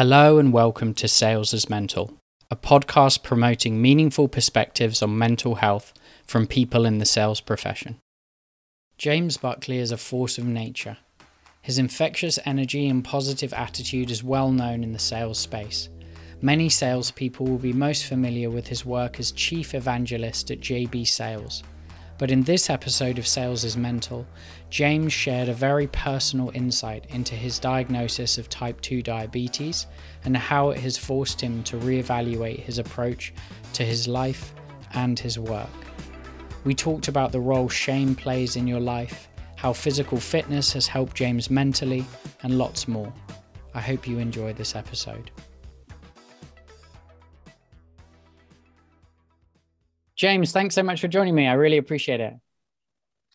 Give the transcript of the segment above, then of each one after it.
Hello and welcome to Sales is Mental, a podcast promoting meaningful perspectives on mental health from people in the sales profession. James Buckley is a force of nature. His infectious energy and positive attitude is well known in the sales space. Many salespeople will be most familiar with his work as chief evangelist at JB Sales. But in this episode of Sales is Mental, James shared a very personal insight into his diagnosis of type 2 diabetes and how it has forced him to reevaluate his approach to his life and his work. We talked about the role shame plays in your life, how physical fitness has helped James mentally, and lots more. I hope you enjoy this episode. James, thanks so much for joining me. I really appreciate it.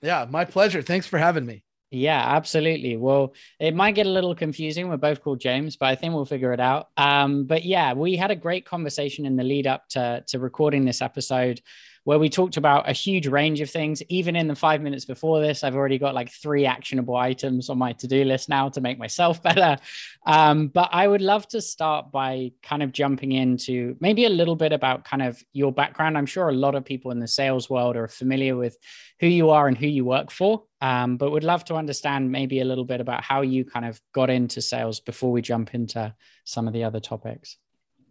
Yeah, my pleasure. Thanks for having me. Yeah, absolutely. Well, it might get a little confusing. We're both called James, but I think we'll figure it out. Um, but yeah, we had a great conversation in the lead up to, to recording this episode where we talked about a huge range of things. Even in the five minutes before this, I've already got like three actionable items on my to do list now to make myself better. Um, but I would love to start by kind of jumping into maybe a little bit about kind of your background. I'm sure a lot of people in the sales world are familiar with who you are and who you work for, um, but would love to understand maybe a little bit about how you kind of got into sales before we jump into some of the other topics.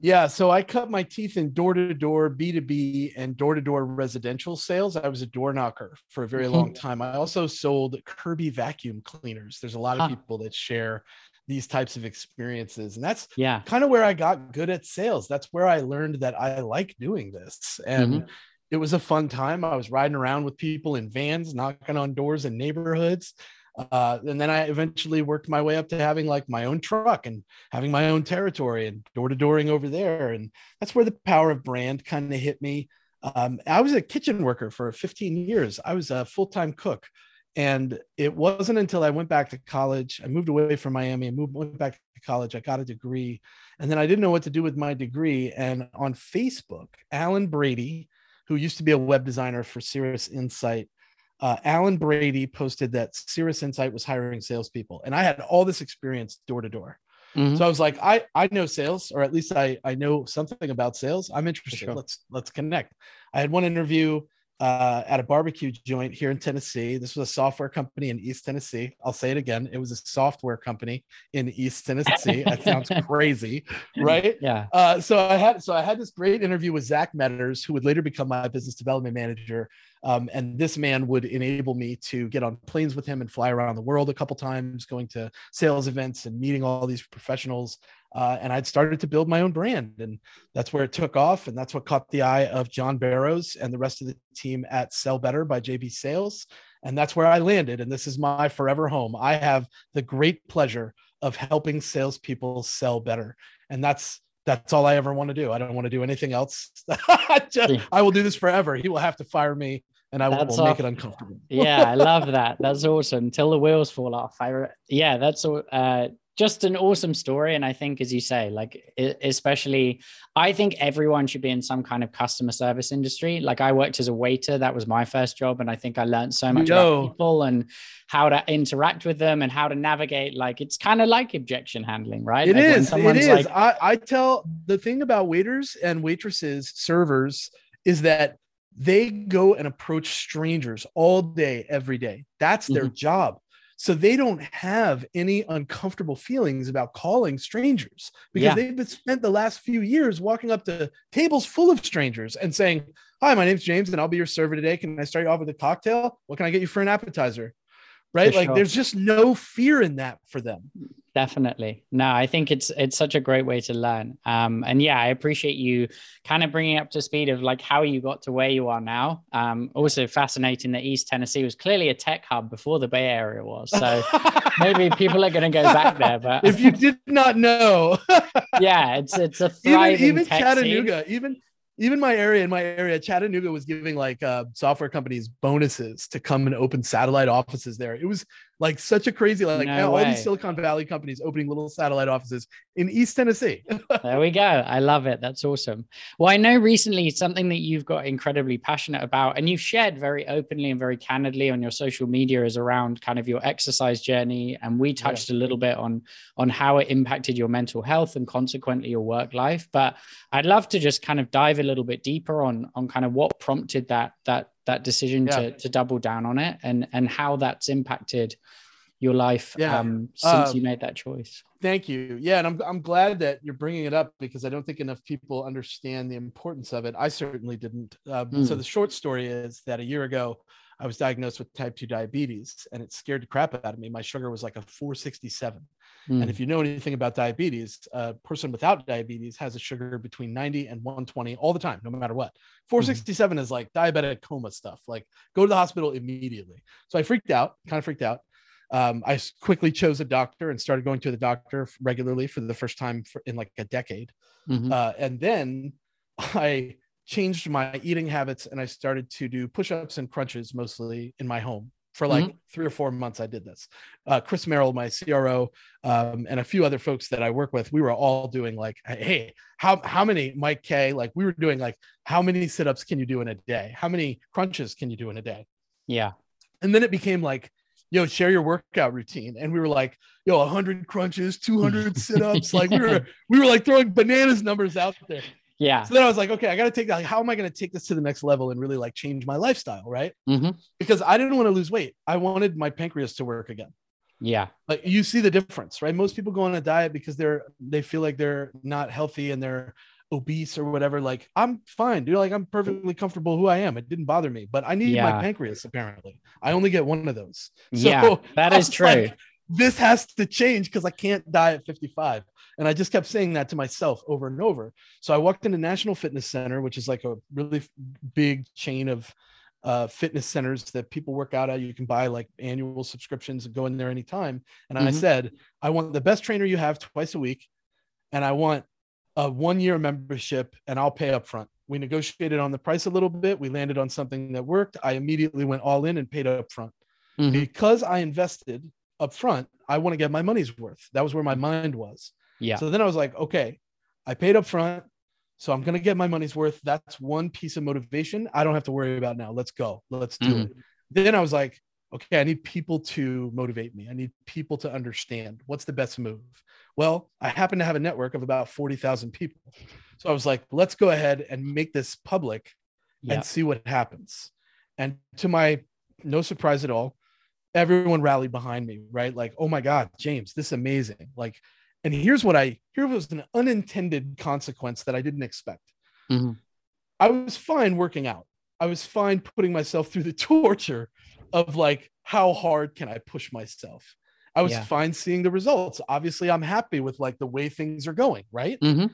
Yeah, so I cut my teeth in door to door, B2B, and door to door residential sales. I was a door knocker for a very long mm-hmm. time. I also sold Kirby vacuum cleaners. There's a lot of huh. people that share these types of experiences. And that's yeah, kind of where I got good at sales. That's where I learned that I like doing this. And mm-hmm. it was a fun time. I was riding around with people in vans, knocking on doors in neighborhoods. Uh, and then I eventually worked my way up to having like my own truck and having my own territory and door to dooring over there. And that's where the power of brand kind of hit me. Um, I was a kitchen worker for 15 years. I was a full time cook. And it wasn't until I went back to college, I moved away from Miami and moved went back to college. I got a degree, and then I didn't know what to do with my degree. And on Facebook, Alan Brady, who used to be a web designer for Cirrus Insight, uh, Alan Brady posted that Cirrus Insight was hiring salespeople, and I had all this experience door to door. Mm-hmm. So I was like, I I know sales, or at least I I know something about sales. I'm interested. Sure. Let's let's connect. I had one interview uh, at a barbecue joint here in Tennessee. This was a software company in East Tennessee. I'll say it again. It was a software company in East Tennessee. that sounds crazy, right? Yeah. Uh, so I had so I had this great interview with Zach Metters, who would later become my business development manager um, and this man would enable me to get on planes with him and fly around the world a couple times, going to sales events and meeting all these professionals. Uh, and I'd started to build my own brand, and that's where it took off. And that's what caught the eye of John Barrows and the rest of the team at Sell Better by JB Sales. And that's where I landed. And this is my forever home. I have the great pleasure of helping salespeople sell better. And that's that's all I ever want to do. I don't want to do anything else. Just, I will do this forever. He will have to fire me and I that's will make it uncomfortable. yeah, I love that. That's awesome. Till the wheels fall off. I yeah, that's all. uh, just an awesome story. And I think, as you say, like especially, I think everyone should be in some kind of customer service industry. Like I worked as a waiter, that was my first job, and I think I learned so much about people and how to interact with them and how to navigate. Like it's kind of like objection handling, right? It like is. It is. Like, I, I tell the thing about waiters and waitresses, servers, is that they go and approach strangers all day, every day. That's their mm-hmm. job. So they don't have any uncomfortable feelings about calling strangers because yeah. they've been spent the last few years walking up to tables full of strangers and saying, Hi, my name's James and I'll be your server today. Can I start you off with a cocktail? What can I get you for an appetizer? Right. For like sure. there's just no fear in that for them definitely. No i think it's it's such a great way to learn. Um and yeah i appreciate you kind of bringing up to speed of like how you got to where you are now. Um also fascinating that east tennessee was clearly a tech hub before the bay area was. So maybe people are going to go back there but if you did not know. Yeah it's it's a thriving even even chattanooga scene. even even my area in my area chattanooga was giving like uh, software companies bonuses to come and open satellite offices there. It was Like such a crazy like No all way. these Silicon Valley companies opening little satellite offices in East Tennessee. there we go. I love it. That's awesome. Well, I know recently something that you've got incredibly passionate about, and you've shared very openly and very candidly on your social media is around kind of your exercise journey. And we touched a little bit on on how it impacted your mental health and consequently your work life. But I'd love to just kind of dive a little bit deeper on on kind of what prompted that that that decision Yeah. to to double down on it and and how that's impacted your life Yeah. um, since Um, you made that choice. Thank you. Yeah, and I'm I'm glad that you're bringing it up because I don't think enough people understand the importance of it. I certainly didn't. Um, So Mm. the short story is that a year ago, I was diagnosed with type two diabetes, and it scared the crap out of me. My sugar was like a 467, Mm. and if you know anything about diabetes, a person without diabetes has a sugar between 90 and 120 all the time, no matter what. 467 is like diabetic coma stuff. Like go to the hospital immediately. So I freaked out, kind of freaked out um, I quickly chose a doctor and started going to the doctor regularly for the first time for, in like a decade. Mhm. Uh, and then I changed my eating habits and I started to do push ups and crunches mostly in my home. For like three or four months, I did this. Uh, Chris Merrill, my CRO, um, and a few other folks that I work with, we were all doing like, hey, how how many Mike K? Like we were doing like, how many sit ups can you do in a day? How many crunches can you do in a day? yeah. and then it became like yo share your workout routine and we were like yo 100 crunches 200 sit-ups like we were we were like throwing bananas numbers out there Yeah. so then i was like okay i gotta take like how am i gonna take this to the next level and really like change my lifestyle right Mhm. because i didn't want to lose weight i wanted my pancreas to work again Yeah. like you see the difference right most people go on a diet because they're they feel like they're not healthy and they're obese or whatever like i'm fine dude like i'm perfectly comfortable who i am it didn't bother me but i need Yeah. my pancreas apparently i only get one of those yeah. So, That I is true. like, this has to change because I can't die at 55. And I just kept saying that to myself over and over. So I walked into National Fitness Center, which is like a really big chain of uh, fitness centers that people work out at. You can buy like annual subscriptions and go in there anytime. And I Mhm. said, I want the best trainer you have twice a week. And I want a one year membership and I'll pay up front. We negotiated on the price a little bit. We landed on something that worked. I immediately went all in and paid up front Mhm. because I invested up front, I want to get my money's worth. That was where my mind was. Yeah. So then I was like, okay, I paid up front. So I'm going to get my money's worth. That's one piece of motivation I don't have to worry about now. Let's go. Let's do Mhm. it. Then I was like, okay, I need people to motivate me. I need people to understand what's the best move. Well, I happen to have a network of about 40,000 people. So I was like, let's go ahead and make this public Yeah. and see what happens. And to my no surprise at all, everyone rallied behind me, right? Like, oh my God, James, this is amazing. Like, and here's what I here was an unintended consequence that I didn't expect. Mhm. I was fine working out. I was fine putting myself through the torture of like, how hard can I push myself? I was Yeah. fine seeing the results. Obviously, I'm happy with like the way things are going, right? Mhm.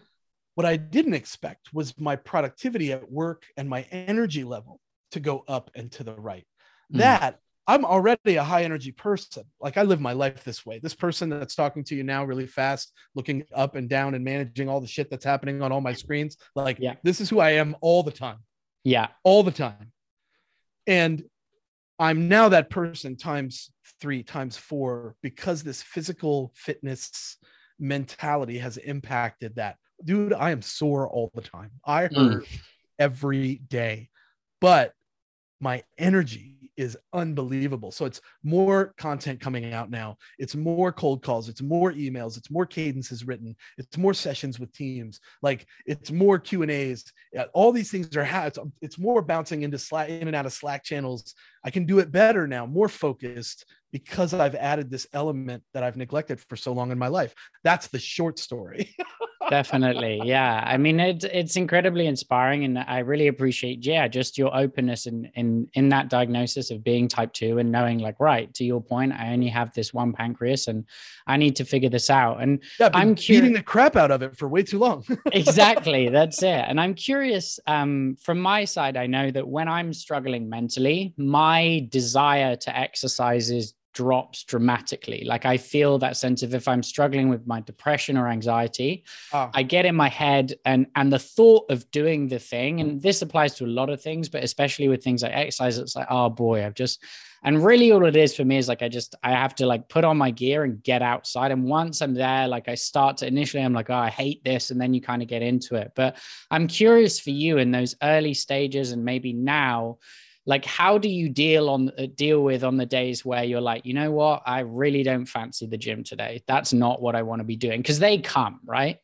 What I didn't expect was my productivity at work and my energy level to go up and to the right. Mm. That I'm already a high energy person. Like I live my life this way. This person that's talking to you now really fast, looking up and down and managing all the shit that's happening on all my screens. Like Yeah. this is who I am all the time, Yeah. all the time. And I'm now that person times three, times four, because this physical fitness mentality has impacted that. Dude, I am sore all the time. I Mm. hurt every day, but my energy is unbelievable. So it's more content coming out now. It's more cold calls. It's more emails. It's more cadences written. It's more sessions with teams. Like it's more Q and A's. All these things are it's, it's more bouncing into Slack in and out of Slack channels. I can do it better now, more focused because I've added this element that I've neglected for so long in my life. That's the short story. Definitely. Yeah. I mean, it, it's incredibly inspiring. And I really appreciate, yeah, just your openness in, in, in that diagnosis of being type two and knowing like, right, to your point, I only have this one pancreas and I need to figure this out. And yeah, I'm beating curi- the crap out of it for way too long. exactly that's it and i'm curious um, from my side i know that when i'm struggling mentally my desire to exercise is drops dramatically like i feel that sense of if i'm struggling with my depression or anxiety Ah. i get in my head and and the thought of doing the thing and this applies to a lot of things but especially with things like exercise it's like oh boy i've just And really all it is for me is like I just I have to like put on my gear and get outside. And once I'm there, like I start to initially I'm like, oh, I hate this. And then you kind of get into it. But I'm curious for you in those early stages and maybe now like how do you deal on uh, deal with on the days where you're like you know what i really don't fancy the gym today that's not what i want to be doing because they come right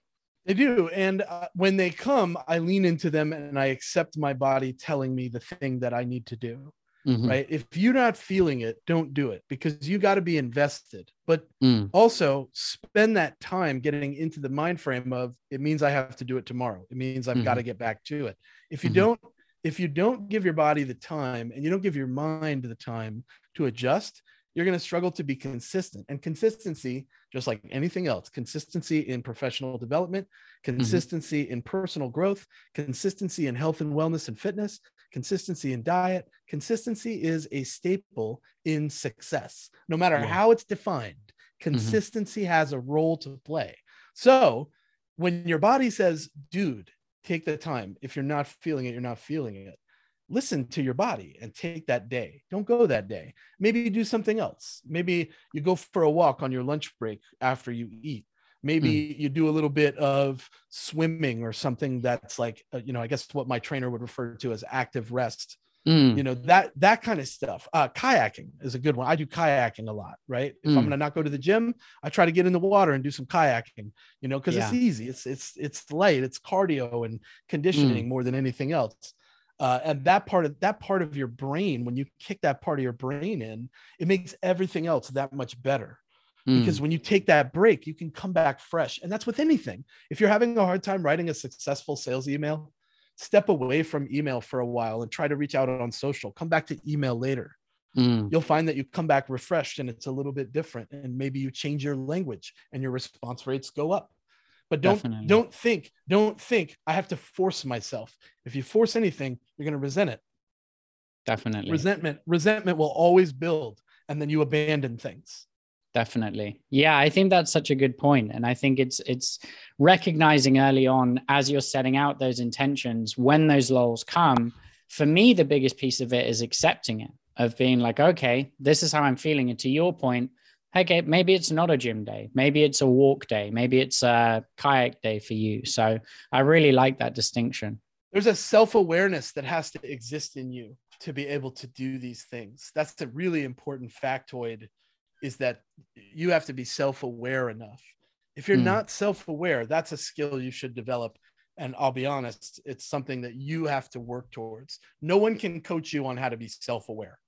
they do. And uh, when they come, I lean into them and I accept my body telling me the thing that I need to do. Mm-hmm. Right. If you're not feeling it, don't do it because you got to be invested. But mm. also spend that time getting into the mind frame of it means I have to do it tomorrow. It means I've mm-hmm. got to get back to it. If you mm-hmm. don't, if you don't give your body the time and you don't give your mind the time to adjust, you're going to struggle to be consistent. And consistency, just like anything else, consistency in professional development, mm-hmm. consistency mm-hmm. in personal growth, consistency in health and wellness and fitness, consistency in diet, consistency is a staple in success. No matter yeah. how it's defined, mm-hmm. consistency mm-hmm. has a role to play. So when your body says, dude, take the time, if you're not feeling it, you're not feeling it listen to your body and take that day. Don't go that day. Maybe you do something else. Maybe you go for a walk on your lunch break after you eat. Maybe mm. you do a little bit of swimming or something that's like, uh, you know, I guess what my trainer would refer to as active rest. Mm. You know that that kind of stuff. Uh, kayaking is a good one. I do kayaking a lot, right? If mm. I'm gonna not go to the gym, I try to get in the water and do some kayaking. You know, because yeah. it's easy. It's it's it's light. It's cardio and conditioning mm. more than anything else uh, and that part of that part of your brain when you kick that part of your brain in it makes everything else that much better mm. because when you take that break you can come back fresh and that's with anything if you're having a hard time writing a successful sales email step away from email for a while and try to reach out on social. Come back to email later. Mm. you'll find that you come back refreshed and it's a little bit different and maybe you change your language and your response rates go up. But don't Definitely. don't think don't think i have to force myself. If you force anything you're going to resent it. Definitely. Resentment resentment will always build and then you abandon things definitely yeah i think that's such a good point and i think it's it's recognizing early on as you're setting out those intentions when those lulls come for me the biggest piece of it is accepting it of being like okay this is how i'm feeling and to your point okay, maybe it's not a gym day. Maybe it's a walk day. Maybe it's a kayak day for you. So I really like that distinction. There's a self awareness that has to exist in you to be able to do these things. That's a really important factoid is that you have to be self aware enough. If you're mm. not self aware, that's a skill you should develop. And I'll be honest, it's something that you have to work towards. No one can coach you on how to be self aware.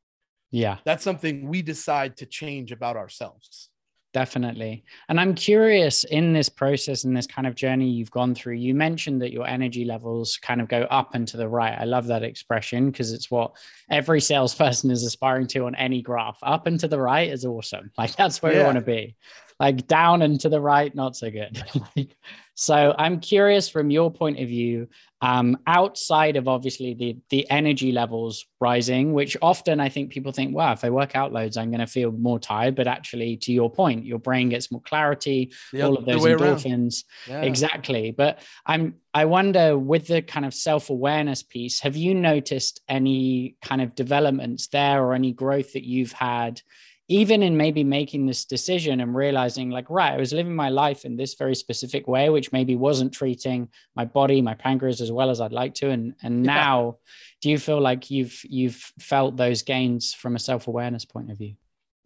Yeah. That's something we decide to change about ourselves. Definitely. And I'm curious in this process and this kind of journey you've gone through, you mentioned that your energy levels kind of go up and to the right. I love that expression because it's what every salesperson is aspiring to on any graph. Up and to the right is awesome. Like that's where yeah. you want to be. Like down and to the right, not so good. so I'm curious from your point of view, um, outside of obviously the the energy levels rising, which often I think people think, wow, if I work out loads, I'm going to feel more tired. But actually, to your point, your brain gets more clarity, all of those endorphins. Yeah. Exactly. But I'm I wonder with the kind of self-awareness piece, have you noticed any kind of developments there or any growth that you've had even in maybe making this decision and realizing like right i was living my life in this very specific way which maybe wasn't treating my body my pancreas as well as i'd like to. And and yeah. now do you feel like you've you've felt those gains from a self-awareness point of view?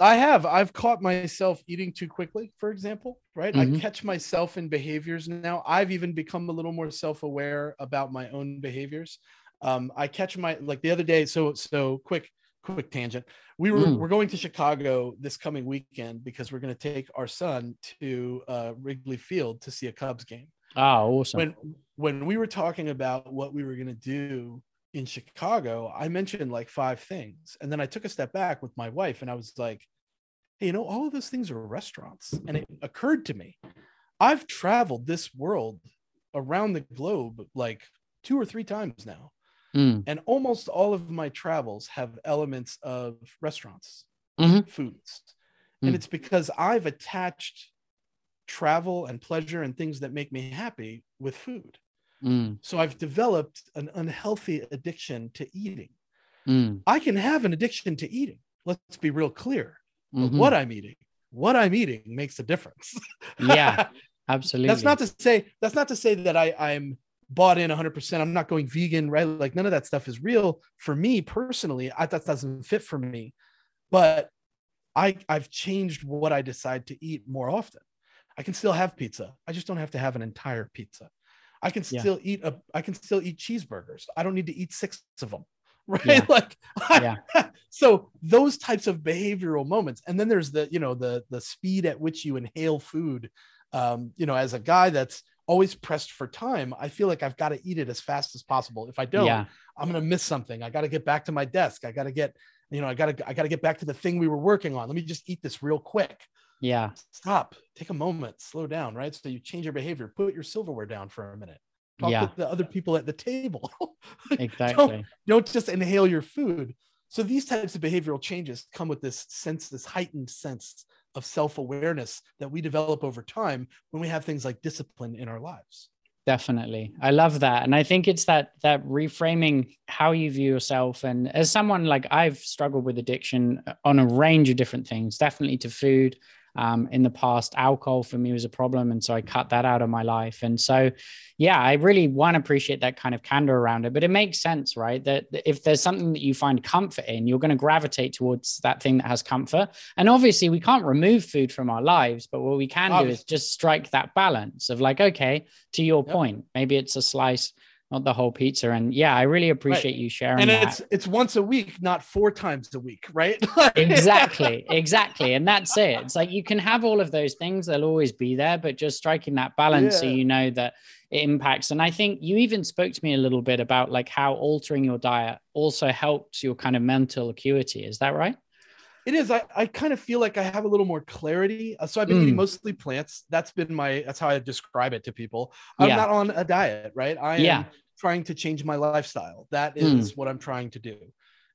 I have. I've caught myself eating too quickly for example right? Mm-hmm. i catch myself in behaviors now. I've even become a little more self-aware about my own behaviors. Um, i catch my like the other day so so quick quick tangent. We were mm. we're going to Chicago this coming weekend because we're going to take our son to uh, Wrigley Field to see a Cubs game. Ah, awesome. When when we were talking about what we were going to do in Chicago, I mentioned like five things, and then I took a step back with my wife, and I was like, "Hey, you know, all of those things are restaurants." And it occurred to me, I've traveled this world around the globe like two or three times now Mm. And almost all of my travels have elements of restaurants, mm-hmm. foods. Mm. And it's because I've attached travel and pleasure and things that make me happy with food. Mm. So I've developed an unhealthy addiction to eating. Mm. I can have an addiction to eating. let's be real clear. Mhm. What I'm eating, what I'm eating makes a difference. Yeah, absolutely. that's not to say that's not to say that I I'm bought in 100%. I'm not going vegan, right? Like none of that stuff is real for me personally. I that doesn't fit for me. But I I've changed what I decide to eat more often. I can still have pizza. I just don't have to have an entire pizza. I can Yeah. still eat a I can still eat cheeseburgers. I don't need to eat six of them. Right? Yeah. Like Yeah. so those types of behavioral moments. And then there's the, you know, the the speed at which you inhale food. Um, you know, as a guy that's always pressed for time, I feel like I've got to eat it as fast as possible. If I don't, Yeah. I'm gonna miss something. I got to get back to my desk. I got to get, you know, I got to I got to get back to the thing we were working on. Let me just eat this real quick. Yeah. Stop. Take a moment. Slow down. Right. So you change your behavior. Put your silverware down for a minute. Talk Yeah. to the other people at the table. Exactly. don't just inhale your food. So these types of behavioral changes come with this sense, this heightened sense of self-awareness that we develop over time when we have things like discipline in our lives. definitely. I love that. And i think it's that that reframing how you view yourself. And as someone like i've struggled with addiction on a range of different things definitely to food um, in the past alcohol for me was a problem and so i cut that out of my life. And so yeah i really want to appreciate that kind of candor around it but it makes sense right? That if there's something that you find comfort in you're going to gravitate towards that thing that has comfort. And obviously we can't remove food from our lives but what we can do is just strike that balance of like okay to your Yep. point maybe it's a slice not the whole pizza and yeah i really appreciate you sharing And that it's it's once a week, not four times a week, right? exactly exactly and that's it it's like you can have all of those things they'll always be there but just striking that balance so you know that it impacts and i think you even spoke to me a little bit about like how altering your diet also helps your kind of mental acuity is that right It is. I, I kind of feel like I have a little more clarity. Uh, So I've been Mm. eating mostly plants. That's been my that's how I describe it to people. I'm Yeah. not on a diet, right? I am Yeah. Trying to change my lifestyle. That is Mm. what I'm trying to do.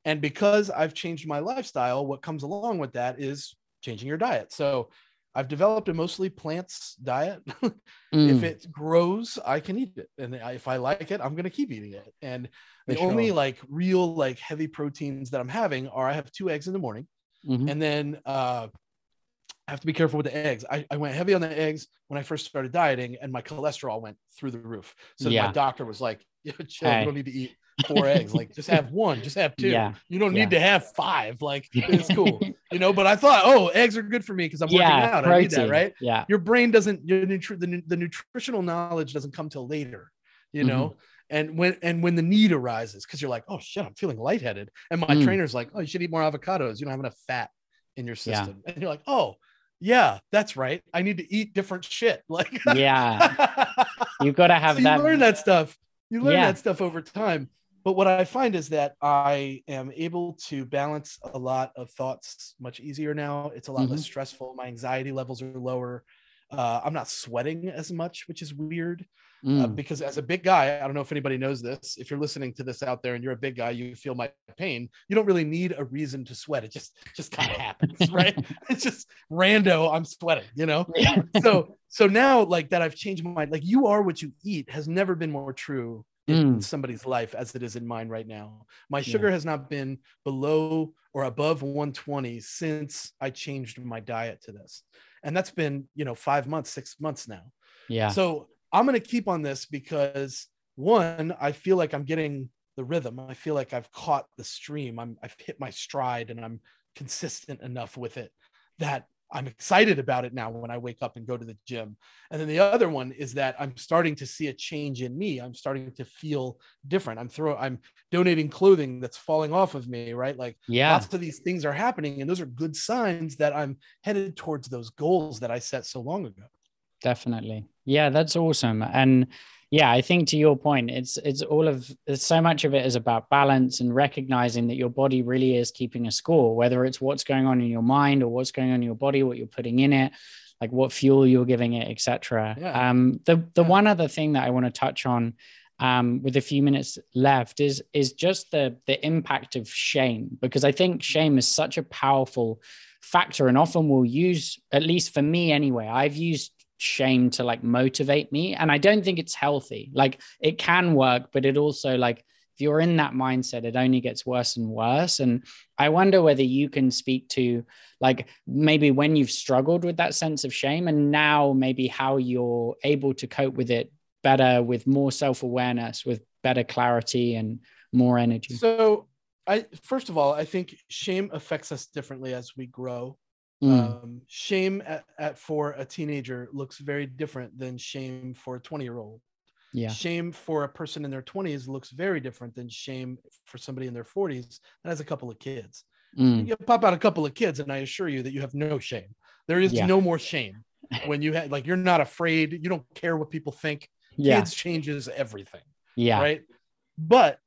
And because I've changed my lifestyle, what comes along with that is changing your diet. So I've developed a mostly plants diet. Mm, if it grows, I can eat it. And if I like it, I'm going to keep eating it. And For the only like real like heavy proteins that I'm having are I have two eggs in the morning mhm. and then uh I have to be careful with the eggs. I, I went heavy on the eggs when I first started dieting, and my cholesterol went through the roof. So Yeah. my doctor was like, "Yeah, chill. Hey. You don't need to eat four eggs. Like, just have one. Just have two. Yeah. You don't Yeah. need to have five. Like, it's cool, you know." But I thought, oh, eggs are good for me because I'm working yeah out. I need that, right? yeah Your brain doesn't. Your nutri- the, the nutritional knowledge doesn't come till later, you Mm-hmm. know. And when and when the need arises, because you're like, oh shit, I'm feeling lightheaded, and my Mm. trainer's like, oh, you should eat more avocados. You don't have enough fat in your system. And you're like, oh, yeah, that's right. I need to eat different shit. Like, yeah you've got to have So you that learn that stuff. You learn Yeah. that stuff over time. But what I find is that I am able to balance a lot of thoughts much easier now. It's a lot less Mhm. stressful. My anxiety levels are lower. Uh, I'm not sweating as much, which is weird uh, Mm, because as a big guy, I don't know if anybody knows this. If you're listening to this out there and you're a big guy, you feel my pain. You don't really need a reason to sweat. It just just kind of happens, right? It's just rando. I'm sweating, you know. yeah. So so now like that, I've changed my mind. like you are what you eat has never been more true in Mm. somebody's life as it is in mine right now. My sugar has not been below or above 120 since I changed my diet to this, and that's been you know five months, six months now. yeah So I'm going to keep on this because one, I feel like I'm getting the rhythm. I feel like I've caught the stream. I'm I've hit my stride and I'm consistent enough with it that I'm excited about it now when I wake up and go to the gym. And then the other one is that I'm starting to see a change in me. I'm starting to feel different. I'm throw I'm donating clothing that's falling off of me, right? Like yeah lots of these things are happening and those are good signs that I'm headed towards those goals that I set so long ago. Definitely yeah that's awesome and yeah i think to your point it's it's all of it's so much of it is about balance and recognizing that your body really is keeping a score whether it's what's going on in your mind or what's going on in your body what you're putting in it like what fuel you're giving it etc Yeah. um the the Yeah. one other thing that i want to touch on um, with a few minutes left is is just the the impact of shame because I think shame is such a powerful factor and often we'll use at least for me anyway I've used shame to like motivate me and I don't think it's healthy like it can work but it also like if you're in that mindset, it only gets worse and worse. And I wonder whether you can speak to like maybe when you've struggled with that sense of shame and now maybe how you're able to cope with it better with more self-awareness, with better clarity and more energy. So I first of all, I think shame affects us differently as we grow. Mm. Um, shame at, at, for a teenager looks very different than shame for a 20 year old. Yeah. Shame for a person in their 20s looks very different than shame for somebody in their 40s that has a couple of kids. Mm. You pop out a couple of kids, and I assure you that you have no shame. There is yeah. no more shame when you have like you're not afraid. You don't care what people think. Yeah. Kids changes everything. Yeah. Right. But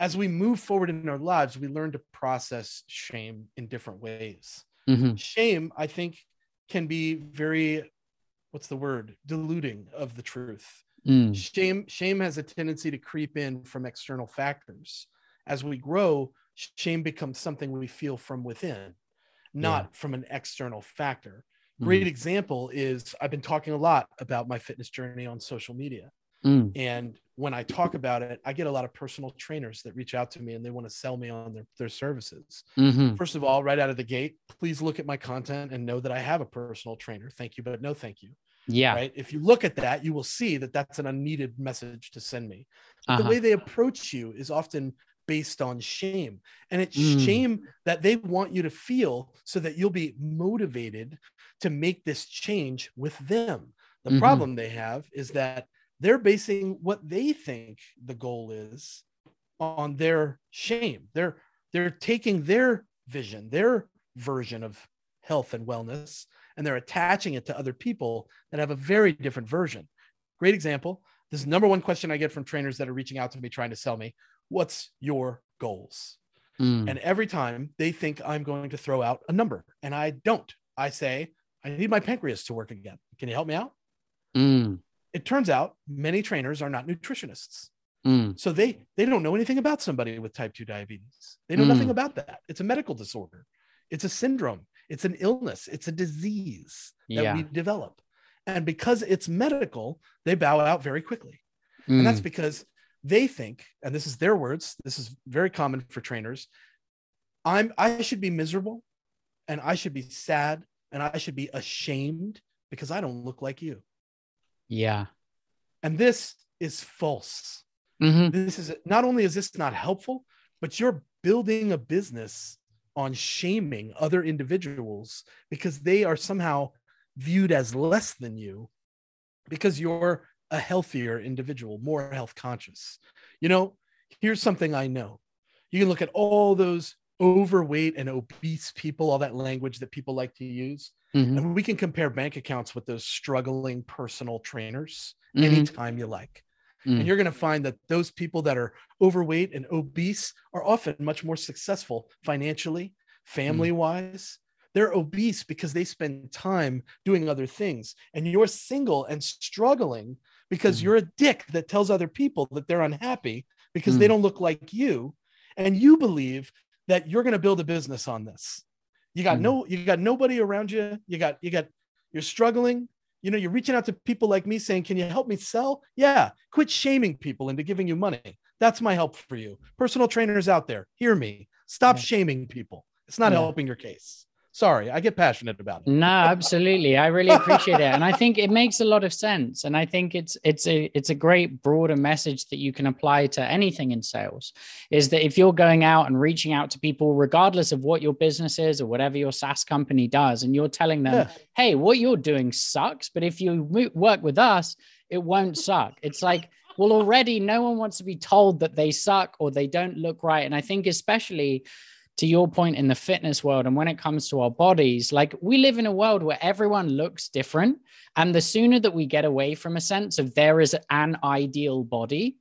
as we move forward in our lives, we learn to process shame in different ways. Mm-hmm. Shame, I think, can be very, what's the word, diluting of the truth. Mm. Shame, shame has a tendency to creep in from external factors. As we grow, shame becomes something we feel from within, not yeah. from an external factor. Great mm. example is I've been talking a lot about my fitness journey on social media. Mm. And when I talk about it, I get a lot of personal trainers that reach out to me and they want to sell me on their, their services. Mm-hmm. First of all, right out of the gate, please look at my content and know that I have a personal trainer. Thank you, but no thank you. Yeah. Right. If you look at that, you will see that that's an unneeded message to send me. Uh-huh. The way they approach you is often based on shame. And it's mm. shame that they want you to feel so that you'll be motivated to make this change with them. The mm-hmm. problem they have is that they're basing what they think the goal is on their shame. They're they're taking their vision, their version of health and wellness, and they're attaching it to other people that have a very different version. Great example. This is number one question I get from trainers that are reaching out to me trying to sell me. What's your goals? Mm. And every time they think I'm going to throw out a number, and I don't. I say, I need my pancreas to work again. Can you help me out? Mm it turns out many trainers are not nutritionists. Mm. So they they don't know anything about somebody with type 2 diabetes. They know mm. nothing about that. It's a medical disorder. It's a syndrome. It's an illness. It's a disease that yeah. we develop. And because it's medical, they bow out very quickly. Mm. And that's mm. because they think, and this is their words, this is very common for trainers, I'm I should be miserable and I should be sad and I should be ashamed because I don't look like you. Yeah. And this is false. Mm-hmm. This is not only is this not helpful, but you're building a business on shaming other individuals because they are somehow viewed as less than you because you're a healthier individual, more health conscious. You know, here's something I know. You can look at all those overweight and obese people, all that language that people like to use. Mm-hmm. And we can compare bank accounts with those struggling personal trainers mm-hmm. anytime you like. Mm-hmm. And you're going to find that those people that are overweight and obese are often much more successful financially, family wise. They're obese because they spend time doing other things. And you're single and struggling because mm. you're a dick that tells other people that they're unhappy because they mm. don't look like you. And you believe that you're going to build a business on this. You got mm. no, you got nobody around you. You got, you got, you're struggling. You know, you're reaching out to people like me saying, Can you help me sell? Yeah. Quit shaming people into giving you money. That's my help for you. Personal trainers out there, hear me. Stop yeah. shaming people. It's not yeah. helping your case sorry i get passionate about it. No absolutely. I really appreciate it. And i think it makes a lot of sense. And i think it's it's a it's a great broader message that you can apply to anything in sales is that if you're going out and reaching out to people regardless of what your business is or whatever your saas company does and you're telling them yeah. hey what you're doing sucks but if you work with us it won't suck. It's like well already no one wants to be told that they suck or they don't look right. And i think especially to your point in the fitness world and when it comes to our bodies like we live in a world where everyone looks different. And the sooner that we get away from a sense of there is an ideal body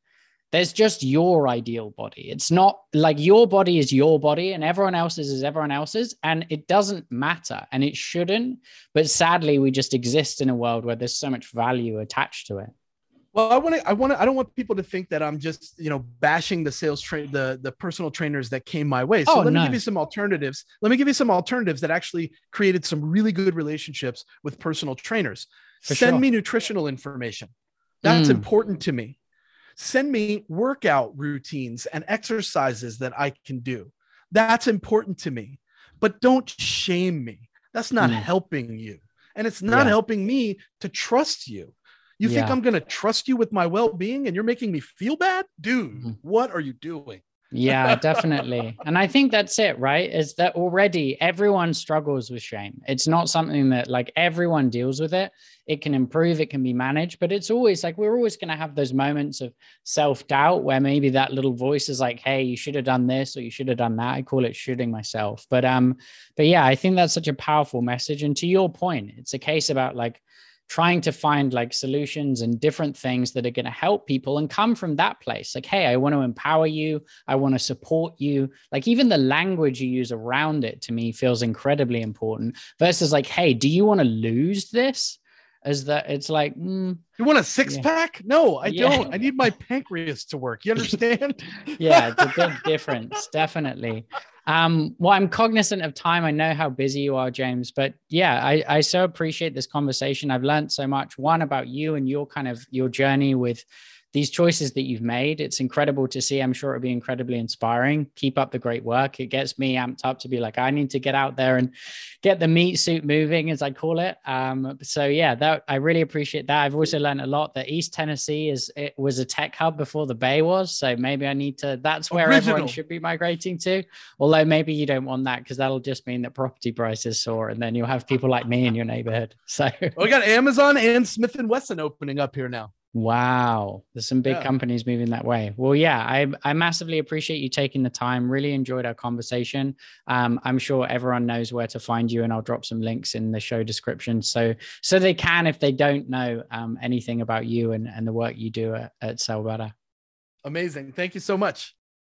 there's just your ideal body. It's not like your body is your body and everyone else's is everyone else's and it doesn't matter and it shouldn't. But sadly we just exist in a world where there's so much value attached to it well, I want to. I want to. I don't want people to think that I'm just, you know, bashing the sales train, the the personal trainers that came my way. So oh, let no. me give you some alternatives. Let me give you some alternatives that actually created some really good relationships with personal trainers. For Send sure. me nutritional information. That's mm. important to me. Send me workout routines and exercises that I can do. That's important to me. But don't shame me. That's not mm. helping you. And it's not yeah. helping me to trust you. You yeah. think I'm going to trust you with my well being and you're making me feel bad? Dude, mm-hmm. what are you doing? yeah, definitely. And I think that's it, right? Is that already everyone struggles with shame. It's not something that like everyone deals with it. It can improve, it can be managed, but it's always like we're always going to have those moments of self doubt where maybe that little voice is like, hey, you should have done this or you should have done that. I call it shooting myself. But, um, but yeah, I think that's such a powerful message. And to your point, it's a case about like, trying to find like solutions and different things that are going to help people and come from that place. Like hey i want to empower you. I want to support you. Like even the language you use around it to me feels incredibly important versus like hey do you want to lose this? As that it's like mm, you want a six yeah. pack? No i yeah. don't. I need my pancreas to work. You understand? Yeah it's a big difference definitely um, well, I'm cognizant of time. I know how busy you are, James, but yeah, I, I so appreciate this conversation. I've learned so much, one about you and your kind of your journey with these choices that you've made. It's incredible to see. I'm sure it'll be incredibly inspiring. Keep up the great work. It gets me amped up to be like, I need to get out there and get the meat suit moving, as I call it. Um, so yeah, that I really appreciate that. I've also learned a lot that East Tennessee is it was a tech hub before the Bay was. So maybe I need to. That's where Original. everyone should be migrating to. Although maybe you don't want that because that'll just mean that property prices soar, and then you'll have people like me in your neighborhood. So we got Amazon and Smith and Wesson opening up here now. Wow. There's some big yeah. companies moving that way. Well, yeah, I, I massively appreciate you taking the time. Really enjoyed our conversation. Um, I'm sure everyone knows where to find you, and I'll drop some links in the show description so so they can, if they don't know um, anything about you and, and the work you do at, at Sell Better. Amazing. Thank you so much.